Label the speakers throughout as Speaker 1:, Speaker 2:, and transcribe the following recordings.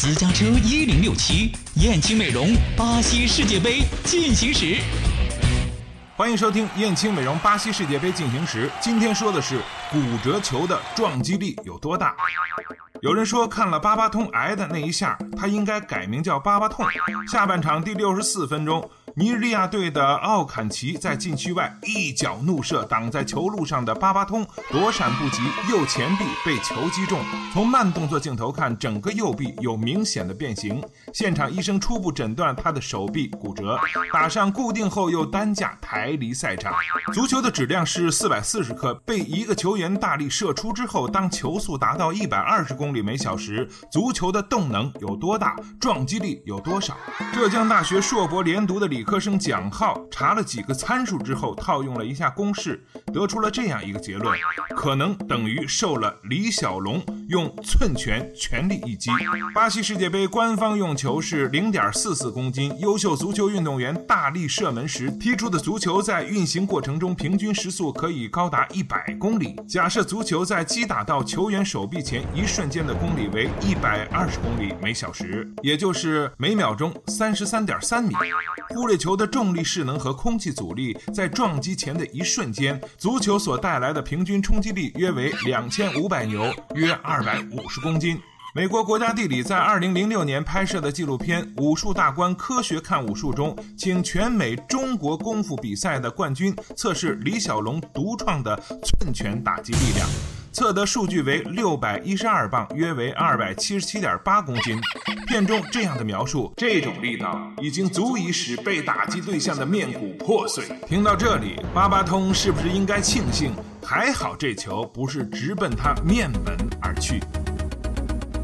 Speaker 1: 私家车一零六七，燕青美容巴西世界杯进行时。
Speaker 2: 欢迎收听燕青美容巴西世界杯进行时。今天说的是骨折球的撞击力有多大。有人说看了巴巴通挨的那一下，他应该改名叫巴巴痛。下半场第六十四分钟。尼日利亚队的奥坎奇在禁区外一脚怒射，挡在球路上的巴巴通躲闪不及，右前臂被球击中。从慢动作镜头看，整个右臂有明显的变形。现场医生初步诊断他的手臂骨折，打上固定后又担架抬离赛场。足球的质量是四百四十克，被一个球员大力射出之后，当球速达到一百二十公里每小时，足球的动能有多大，撞击力有多少？浙江大学硕博连读的李。科生蒋浩查了几个参数之后，套用了一下公式，得出了这样一个结论：可能等于受了李小龙用寸拳全力一击。巴西世界杯官方用球是零点四四公斤。优秀足球运动员大力射门时踢出的足球，在运行过程中平均时速可以高达一百公里。假设足球在击打到球员手臂前一瞬间的公里为一百二十公里每小时，也就是每秒钟三十三点三米。忽略球的重力势能和空气阻力，在撞击前的一瞬间，足球所带来的平均冲击力约为两千五百牛，约二二百五十公斤。美国国家地理在二零零六年拍摄的纪录片《武术大观科学看武术》中，请全美中国功夫比赛的冠军测试李小龙独创的寸拳打击力量。测得数据为六百一十二磅，约为二百七十七点八公斤。片中这样的描述，这种力道已经足以使被打击对象的面骨破碎。听到这里，巴巴通是不是应该庆幸？还好这球不是直奔他面门而去。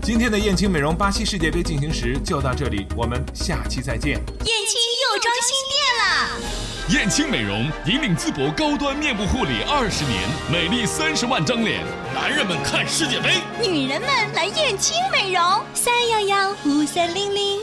Speaker 2: 今天的燕青美容巴西世界杯进行时就到这里，我们下期再见。燕
Speaker 3: 青又装新店了。
Speaker 4: 燕青美容引领淄博高端面部护理二十年，美丽三十万张脸。男人们看世界杯，
Speaker 3: 女人们来燕青美容。三幺幺五三零零。